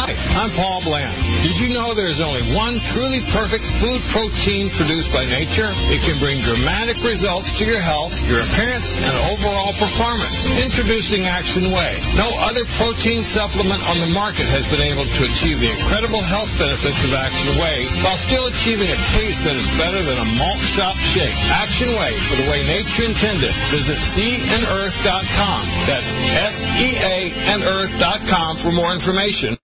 Hi, I'm Paul Bland. Did you know there's only one truly perfect food protein produced by nature? It can bring dramatic results to your health, your appearance, and overall performance. Introducing Action Whey. No other protein supplement on the market has been able to achieve the incredible health benefits of Action Whey while still achieving a taste that is better than a malt shop shake. Action Whey for the way nature intended. Visit seaandearth.com. That's S-E-A and earth.com for more information.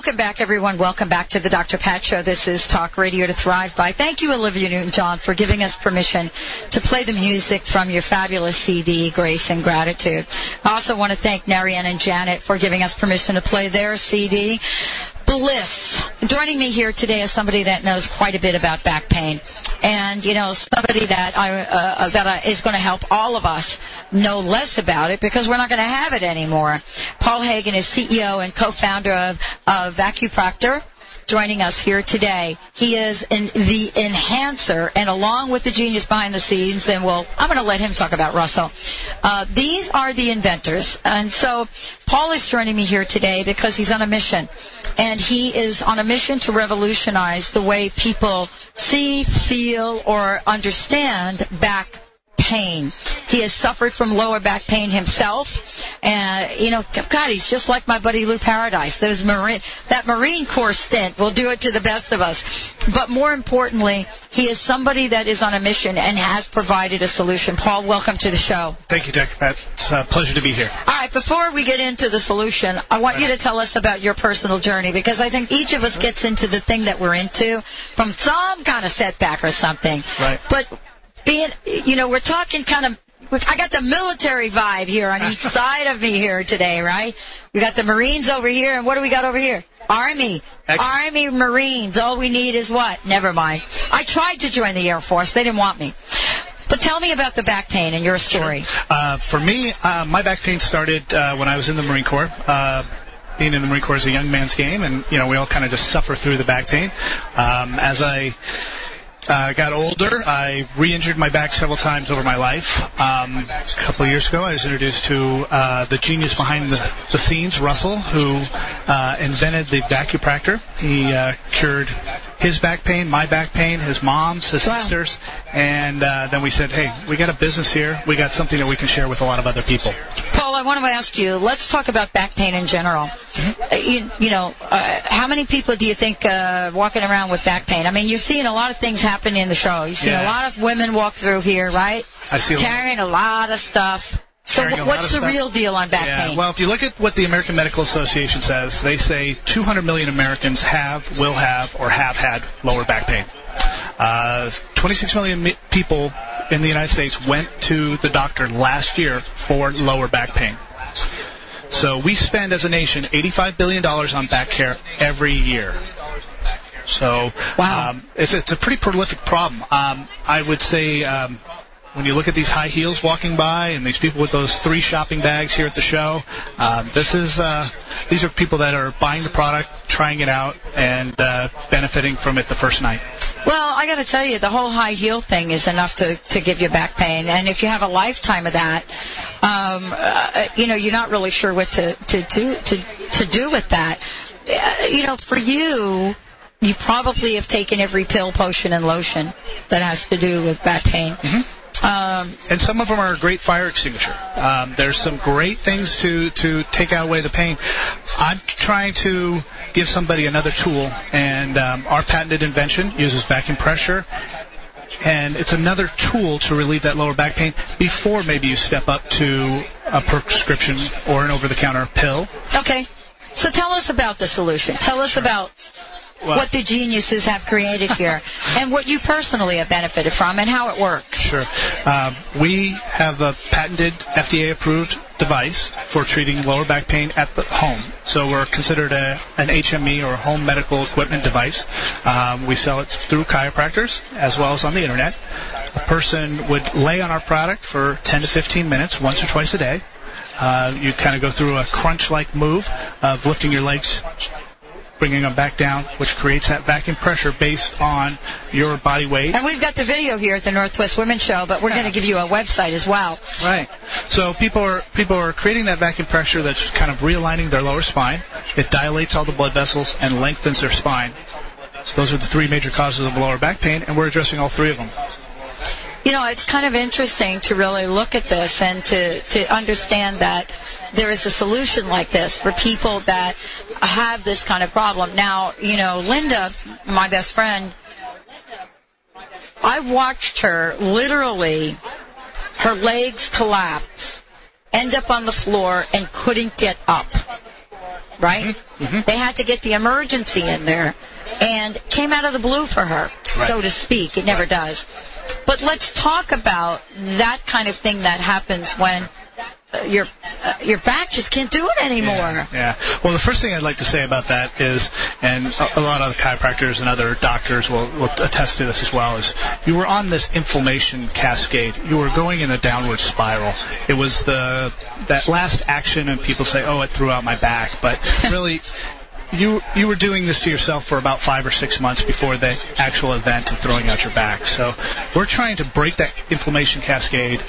Welcome back, everyone. Welcome back to the Dr. Pat Show. This is Talk Radio to Thrive By. Thank you, Olivia Newton-John, for giving us permission to play the music from your fabulous CD, Grace and Gratitude. I also want to thank Narian and Janet for giving us permission to play their CD. Bliss. Joining me here today is somebody that knows quite a bit about back pain, and you know somebody that I uh, that I, is going to help all of us know less about it because we're not going to have it anymore. Paul Hagen is CEO and co-founder of, of joining us here today. He is in the enhancer, and along with the genius behind the scenes, and well, I'm going to let him talk about Russell. Uh, these are the inventors, and so Paul is joining me here today because he's on a mission, and he is on a mission to revolutionize the way people see, feel, or understand back pain. He has suffered from lower back pain himself. And, you know, God, he's just like my buddy Lou Paradise. Those Marine, that Marine Corps stint will do it to the best of us. But more importantly, he is somebody that is on a mission and has provided a solution. Paul, welcome to the show. Thank you, Dr. Pat. It's a pleasure to be here. All right, before we get into the solution, I want you to tell us about your personal journey because I think each of us gets into the thing that we're into from some kind of setback or something. Right. But being, you know, we're talking kind of, I got the military vibe here on each side of me here today, right? We got the Marines over here, and what do we got over here? Army. Excellent. Army Marines. All we need is what? Never mind. I tried to join the Air Force. They didn't want me. But tell me about the back pain and your story. Uh, for me, uh, my back pain started uh, when I was in the Marine Corps. Uh, being in the Marine Corps is a young man's game, and you know we all kind of just suffer through the back pain. Um, as I uh, got older, I re-injured my back several times over my life. Um, a couple of years ago, I was introduced to uh, the genius behind the, the scenes, Russell, who uh, invented the vacupractor. He uh, cured his back pain, my back pain, his mom's, his Wow. sisters, and uh, then we said, "Hey, we got a business here. We got something that we can share with a lot of other people." Paul, I want to ask you, let's talk about back pain in general. Uh, You, you know, uh, how many people do you think uh, walking around with back pain? I mean, you're seeing a lot of things happen in the show. You see seeing a lot of women walk through here, right? I see Carrying a lot of stuff. So Carrying a wh- lot what's the real deal on back Yeah, pain? well, if you look at what the American Medical Association says, they say 200 million Americans have, will have, or have had lower back pain. Uh, 26 million mi- people in the United States went to the doctor last year for lower back pain. So we spend as a nation $85 billion on back care every year. So Wow. um, it's, it's a pretty prolific problem. Um, I would say um, when you look at these high heels walking by and these people with those three shopping bags here at the show, um, this is uh, these are people that are buying the product, trying it out, and uh, benefiting from it the first night. Well, I got to tell you, the whole high heel thing is enough to, to give you back pain. And if you have a lifetime of that, um, uh, you know, you're not really sure what to, to, to, to, to do with that. Uh, you know, for you, you probably have taken every pill, potion, and lotion that has to do with back pain. Um, and some of them are a great fire extinguisher. Um, there's some great things to to take out away the pain. I'm trying to give somebody another tool, and um, our patented invention uses vacuum pressure. And it's another tool to relieve that lower back pain before maybe you step up to a prescription or an over-the-counter pill. okay. So tell us about the solution. Tell us about Well- what the geniuses have created here and what you personally have benefited from and how it works. Sure. Um, we have a patented FDA-approved device for treating lower back pain at the home. So we're considered a, an HME or a home medical equipment device. Um, we sell it through chiropractors as well as on the internet. a person would lay on our product for 10 to 15 minutes once or twice a day. Uh, you kind of go through a crunch-like move of lifting your legs, bringing them back down, which creates that vacuum pressure based on your body weight. And we've got the video here at the Northwest Women's Show, but we're going to give you a website as well. Right. So people are people are creating that vacuum pressure that's kind of realigning their lower spine. It dilates all the blood vessels and lengthens their spine. So those are the three major causes of lower back pain, and we're addressing all three of them. You know, it's kind of interesting to really look at this and to, to understand that there is a solution like this for people that have this kind of problem. Now, you know, Linda, my best friend, I watched her literally, her legs collapse, end up on the floor, and couldn't get up. Right? Mm-hmm. They had to get the emergency in there and came out of the blue for her, Right. so to speak. It never does. But let's talk about that kind of thing that happens when uh, your uh, your back just can't do it anymore. Yeah. Well, the first thing I'd like to say about that is, and a, a lot of chiropractors and other doctors will, will attest to this as well, is you were on this inflammation cascade. You were going in a downward spiral. It was the that last action, and people say, "Oh, it threw out my back," but really. You you were doing this to yourself for about five or six months before the actual event of throwing out your back. So we're trying to break that inflammation cascade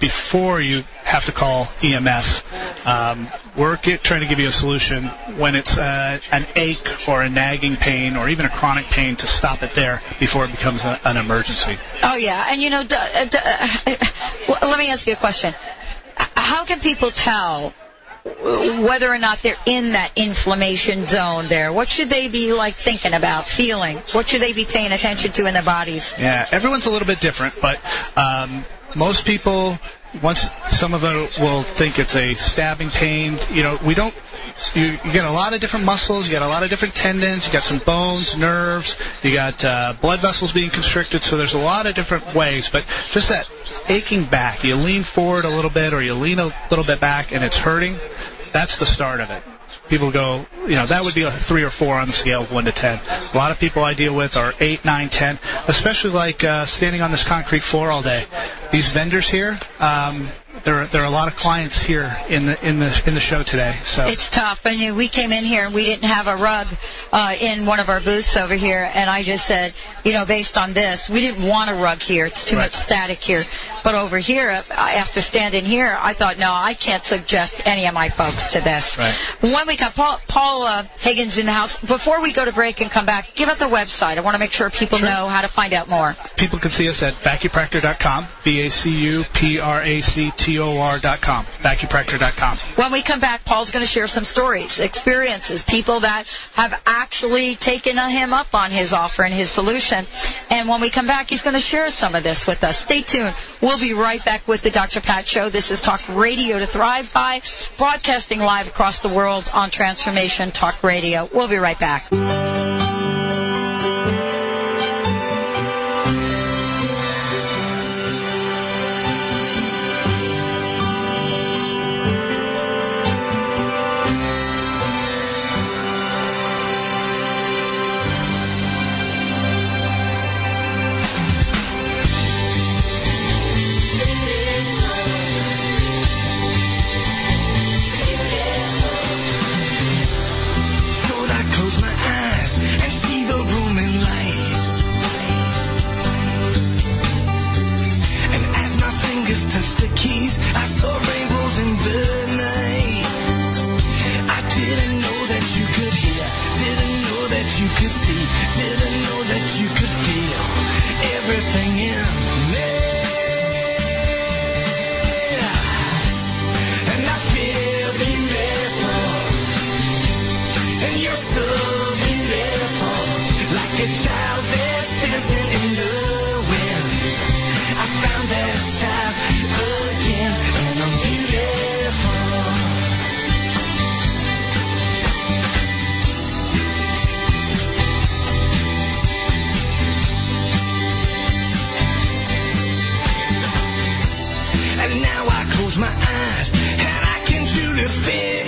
before you have to call EMS. Um, we're get, trying to give you a solution when it's uh, an ache or a nagging pain or even a chronic pain to stop it there before it becomes a, an emergency. Oh yeah, and you know, d- uh, d- uh, let me ask you a question. How can people tell whether or not they're in that inflammation zone there? What should they be like thinking about, feeling? What should they be paying attention to in their bodies? Yeah, everyone's a little bit different, but um, most people, once some of them will think it's a stabbing pain. You know, we don't. You, you get a lot of different muscles. You got a lot of different tendons. You got some bones, nerves. You got uh, blood vessels being constricted. So there's a lot of different ways. But just that aching back, you lean forward a little bit, or you lean a little bit back, and it's hurting. That's the start of it people go, you know, that would be a three or four on the scale of one to ten. A lot of people I deal with are eight, nine, ten, especially like uh, standing on this concrete floor all day. These vendors here, um, there are, there are a lot of clients here in the in the in the show today. So It's tough. I mean, we came in here and we didn't have a rug uh, in one of our booths over here, and I just said, you know, based on this, we didn't want a rug here. It's too Right. much static here. But over here, after standing here, I thought, no, I can't suggest any of my folks to this. Right. When we got Paul, Paul uh, Higgins in the house, before we go to break and come back, give out the website. I want to make sure people know how to find out more. people can see us at vacupractor.com, v a c u p r a c t o r.com, vacupractor.com. When we come back, Paul's going to share some stories, experiences, people that have actually taken him up on his offer and his solution. And when we come back, he's going to share some of this with us. Stay tuned. We'll be right back with the Dr. Pat Show. This is Talk Radio to Thrive By, broadcasting live across the world on Transformation Talk Radio. We'll be right back. Fingers touched the keys, I saw my eyes, and I can truly feel.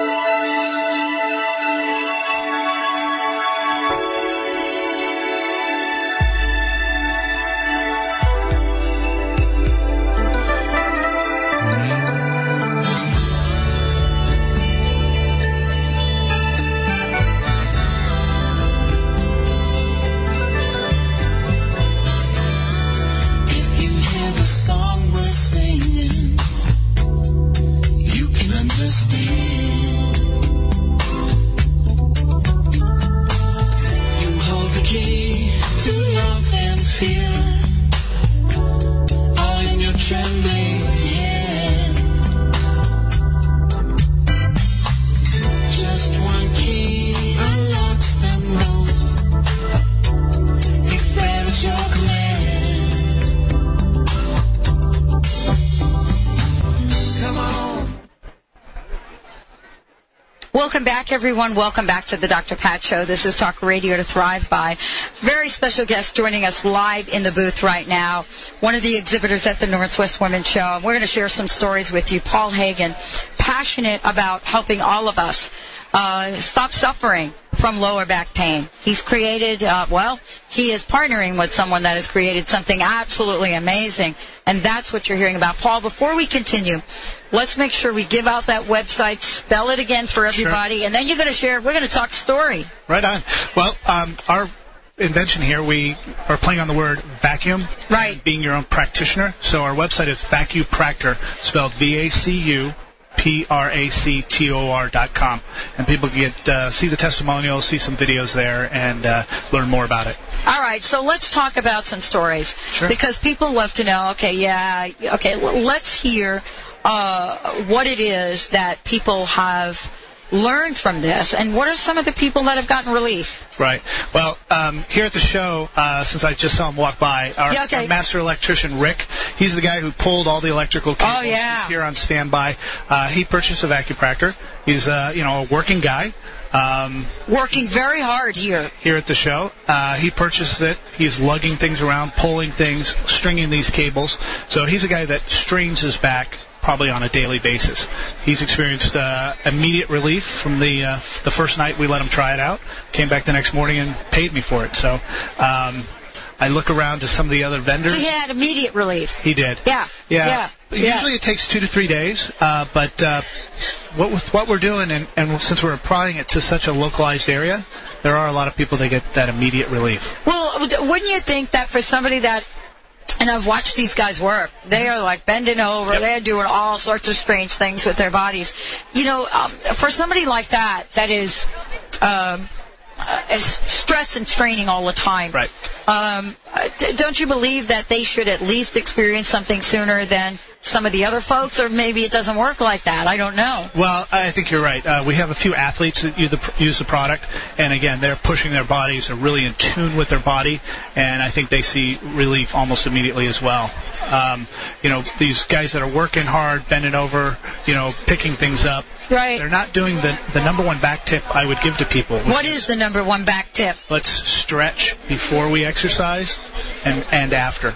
back, everyone. Welcome back to the Dr. Pat Show. This is Talk Radio to Thrive By. Very special guest joining us live in the booth right now. One of the exhibitors at the Northwest Women's Show. We're going to share some stories with you. Paul Hagen, passionate about helping all of us uh, stop suffering from lower back pain. He's created, uh, well, he is partnering with someone that has created something absolutely amazing, and that's what you're hearing about. Paul, before we continue, let's make sure we give out that website, spell it again for everybody, and then you're going to share, we're going to talk story. Right on. Well, um, our invention here, we are playing on the word vacuum. Right. Being your own practitioner. So our website is vacupractor, spelled V-A-C-U. P-R-A-C-T-O-R dot com. And people can get, uh, see the testimonials, see some videos there, and uh, learn more about it. All right, so let's talk about some stories Sure. because people love to know. Okay, yeah, okay. l- Let's hear uh, what it is that people have learned from this, and what are some of the people that have gotten relief? Right. Well, um, here at the show, uh, since I just saw him walk by, our, Yeah, okay. our master electrician Rick, he's the guy who pulled all the electrical cables. Oh, yeah. He's here on standby. Uh, he purchased a vacupractor. He's uh, you know a working guy. Um, Working very hard here. here at the show. Uh, he purchased it. He's lugging things around, pulling things, stringing these cables. So he's a guy that strains his back probably on a daily basis. He's experienced uh, immediate relief from the uh, the first night we let him try it out. Came back the next morning and paid me for it. So um, I look around to some of the other vendors. So he had immediate relief. He did. Yeah. Yeah. Yeah. Yeah. Usually it takes two to three days, uh, but uh, what with what we're doing, and, and since we're applying it to such a localized area, there are a lot of people that get that immediate relief. Well, wouldn't you think that for somebody that, and I've watched these guys work, they are like bending over, Yep. they're doing all sorts of strange things with their bodies. You know, um, for somebody like that, that is, um, uh, is stress and straining all the time. Right. Um, don't you believe that they should at least experience something sooner than some of the other folks, or maybe it doesn't work like that? I don't know. Well, I think you're right. Uh, we have a few athletes that use the, use the product, and again, they're pushing their bodies. They're really in tune with their body, and I think they see relief almost immediately as well. Um, you know, these guys that are working hard, bending over, you know, picking things up. Right. They're not doing the the number one back tip I would give to people. What is the number one back tip? let's stretch before we exercise and and after.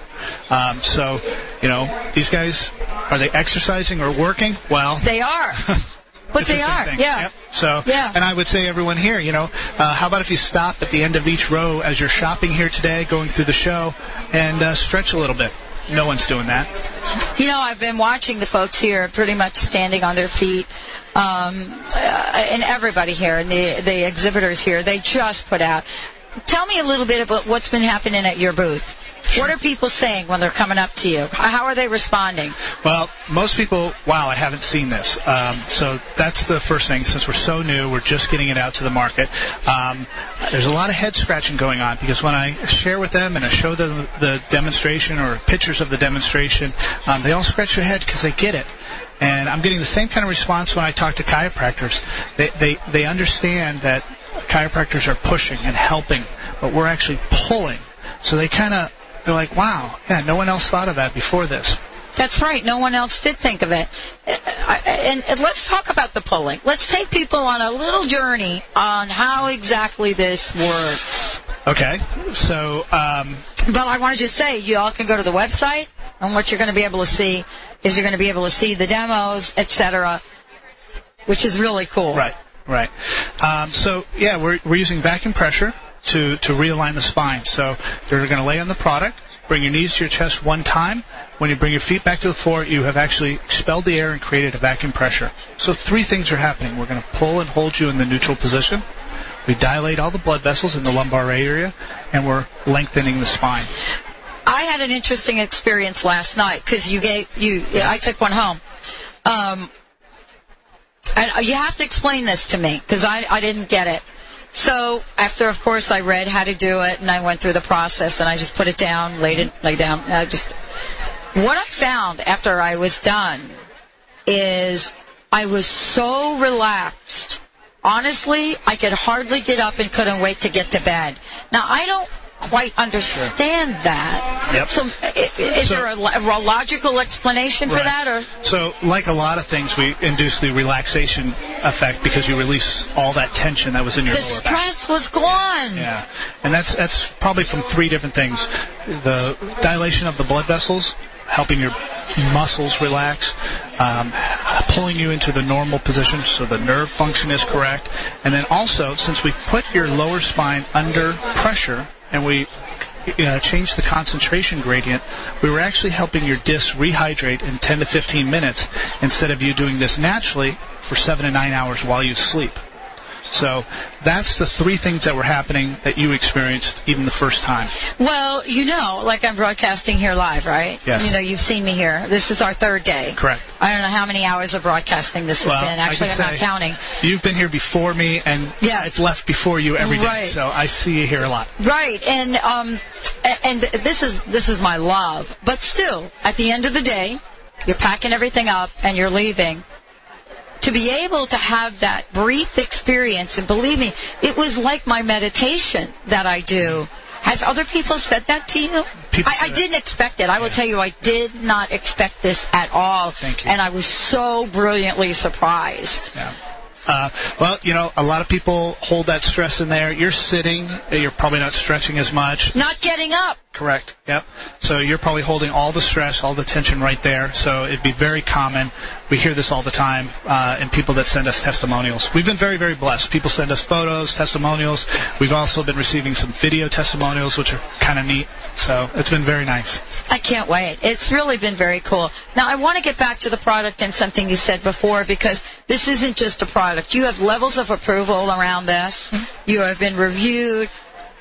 Um, so, you know, these guys are they exercising or working? Well, They are. But the they same are. thing. Yeah. Yep. So, Yeah. and I would say everyone here, you know, uh, how about if you stop at the end of each row as you're shopping here today, going through the show, and uh, stretch a little bit. No one's doing that. You know, I've been watching the folks here pretty much standing on their feet. Um, uh, and everybody here, and the, the exhibitors here, they just put out. Tell me a little bit about what's been happening at your booth. What are people saying when they're coming up to you? How are they responding? Well, most people, wow, I haven't seen this. Um, so that's the first thing. Since we're so new, we're just getting it out to the market. Um, there's a lot of head scratching going on because when I share with them and I show them the demonstration or pictures of the demonstration, um, they all scratch their head because they get it. And I'm getting the same kind of response when I talk to chiropractors. They, they, they understand that chiropractors are pushing and helping but we're actually pulling. So they kind of they're like, wow, yeah, no one else thought of that before this. That's right. No one else did think of it. And, let's talk about the pulling. Let's take people on a little journey on how exactly this works. Okay, so um, But I want to just say, you all can go to the website, and what you're going to be able to see is you're going to be able to see the demos, etc., which is really cool. Right, right. Um, so yeah, we're we're using vacuum pressure to to realign the spine. So you're going to lay on the product, bring your knees to your chest one time. When you bring your feet back to the floor, you have actually expelled the air and created a vacuum pressure. So three things are happening. We're going to pull and hold you in the neutral position. We dilate all the blood vessels in the lumbar area, and we're lengthening the spine. I had an interesting experience last night because you gave you. I took one home. Um, and uh, you have to explain this to me because I I didn't get it. So after, of course, I read how to do it and I went through the process and I just put it down, laid it, lay down. I just what I found after I was done is I was so relaxed. Honestly, I could hardly get up and couldn't wait to get to bed. Now I don't quite understand that. Yep. So, is So- there a, a logical explanation for Right. that, or So, like a lot of things, we induce the relaxation effect because you release all that tension that was in your the lower back. stress was gone? Yeah, and that's that's probably from three different things: the dilation of the blood vessels, helping your muscles relax, um, pulling you into the normal position so the nerve function is correct, and then also since we put your lower spine under pressure and we uh, changed the concentration gradient, we were actually helping your disc rehydrate in 10 to 15 minutes instead of you doing this naturally for seven to nine hours while you sleep. So that's the three things that were happening that you experienced even the first time. Well, you know, like I'm broadcasting here live, right? Yes. You know, you've seen me here. This is our third day. Correct. I don't know how many hours of broadcasting this has Well, been. Actually, I'm not counting. You've been here before me, and Yeah. I've left before you every day, Right. so I see you here a lot. Right, and um, and this is this is my love. But still, at the end of the day, you're packing everything up and you're leaving. To be able to have that brief experience, and believe me, it was like my meditation that I do. Has other people said that to you? I, I didn't expect it. I will tell you, I did not expect this at all. Thank you. And I was so brilliantly surprised. Yeah. Uh, well, you know, a lot of people hold that stress in there. You're sitting, you're probably not stretching as much. Not getting up. Correct. Yep. So you're probably holding all the stress, all the tension right there. So it'd be very common. We hear this all the time uh, in people that send us testimonials. We've been very, very blessed. People send us photos, testimonials. We've also been receiving some video testimonials, which are kind of neat. So it's been very nice. I can't wait. It's really been very cool. Now, I want to get back to the product and something you said before because this isn't just a product. You have levels of approval around this. You have been reviewed.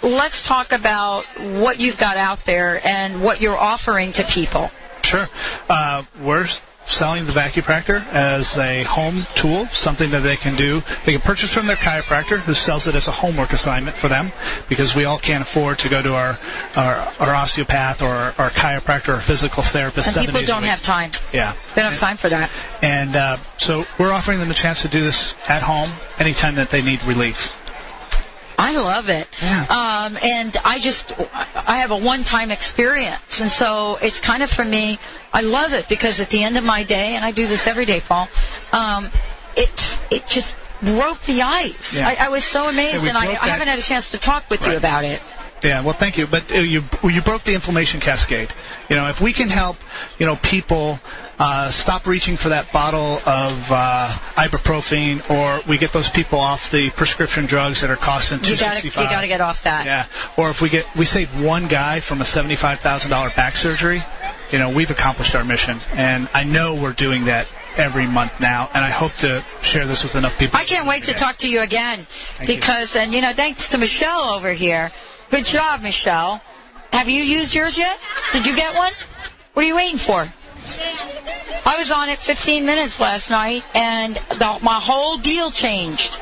Let's talk about what you've got out there and what you're offering to people. Sure. Uh, we're selling the Vacupractor as a home tool, something that they can do. They can purchase from their chiropractor, who sells it as a homework assignment for them, because we all can't afford to go to our our, our osteopath or our, our chiropractor or physical therapist. And people don't have time. Yeah. They don't have time for that. And uh, so we're offering them a chance to do this at home anytime that they need relief. I love it. Yeah. Um, and I just, I have a one-time experience. And so it's kind of for me, I love it because at the end of my day, and I do this every day, Paul, um, it, it just broke the ice. Yeah. I, I was so amazed we and I, I, haven't had a chance to talk with you about it. Yeah, well, thank you. But uh, you you broke the inflammation cascade. You know, if we can help, you know, people uh, stop reaching for that bottle of uh, ibuprofen, or we get those people off the prescription drugs that are costing two You sixty you five. gotta get off that. Yeah, or if we get we save one guy from a seventy five thousand dollar back surgery, you know, we've accomplished our mission. And I know we're doing that every month now, and I hope to share this with enough people. I can't wait to talk to you again you. because, and you know, thanks to Michelle over here. Good job, Michelle. Have you used yours yet? Did you get one? What are you waiting for? I was on it 15 minutes last night, and the, my whole deal changed.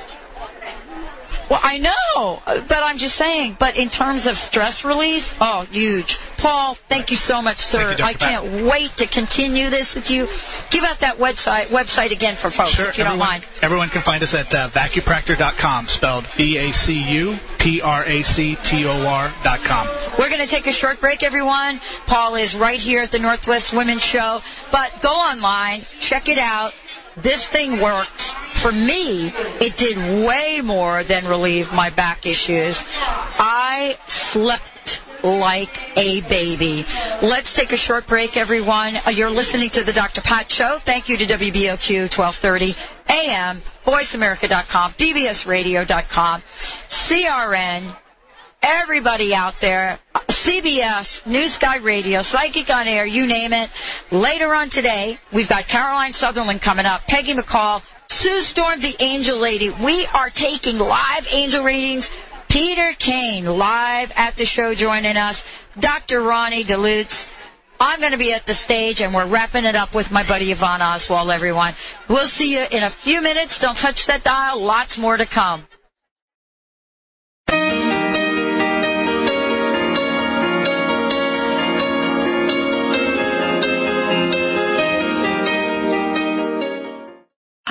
Well, I know, but I'm just saying. But in terms of stress release, oh, huge. Paul, thank you so much, sir. You, I can't wait to continue this with you. Give out that website website again for folks, Sure, if you everyone, don't mind. everyone can find us at uh, vacupractor.com, spelled V-A-C-U-P-R-A-C-T-O-R.com. We're going to take a short break, everyone. Paul is right here at the Northwest Women's Show. But go online, check it out. This thing works. For me, it did way more than relieve my back issues. I slept like a baby. Let's take a short break, everyone. Uh, You're listening to the Dr. Pat Show. Thank you to WBOQ 1230 AM, VoiceAmerica.com, BBSRadio.com, CRN, everybody out there, CBS, New Sky Radio, Psychic on Air, you name it. Later on today, we've got Caroline Sutherland coming up, Peggy McColl, Sue Storm, the Angel Lady. We are taking live angel readings. Peter Kane live at the show joining us. Dr. Roni DeLuz. I'm going to be at the stage and we're wrapping it up with my buddy Yvonne Oswald, everyone. We'll see you in a few minutes. Don't touch that dial. Lots more to come.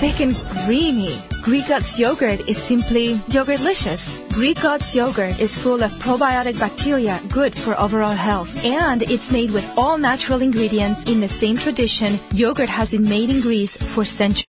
thick and creamy. Greek God's yogurt is simply yogurtlicious. Greek God's yogurt is full of probiotic bacteria good for overall health. And it's made with all natural ingredients in the same tradition yogurt has been made in Greece for centuries.